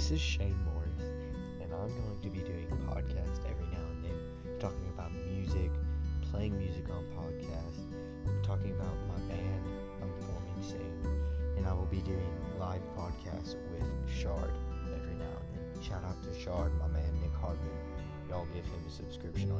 This is Shane Morris, and I'm going to be doing podcasts every now and then, talking about music, playing music on podcasts, talking about my band I'm forming soon, and I will be doing live podcasts with Shard every now and then. Shout out to Shard, my man Nick Hardman. Y'all give him a subscription on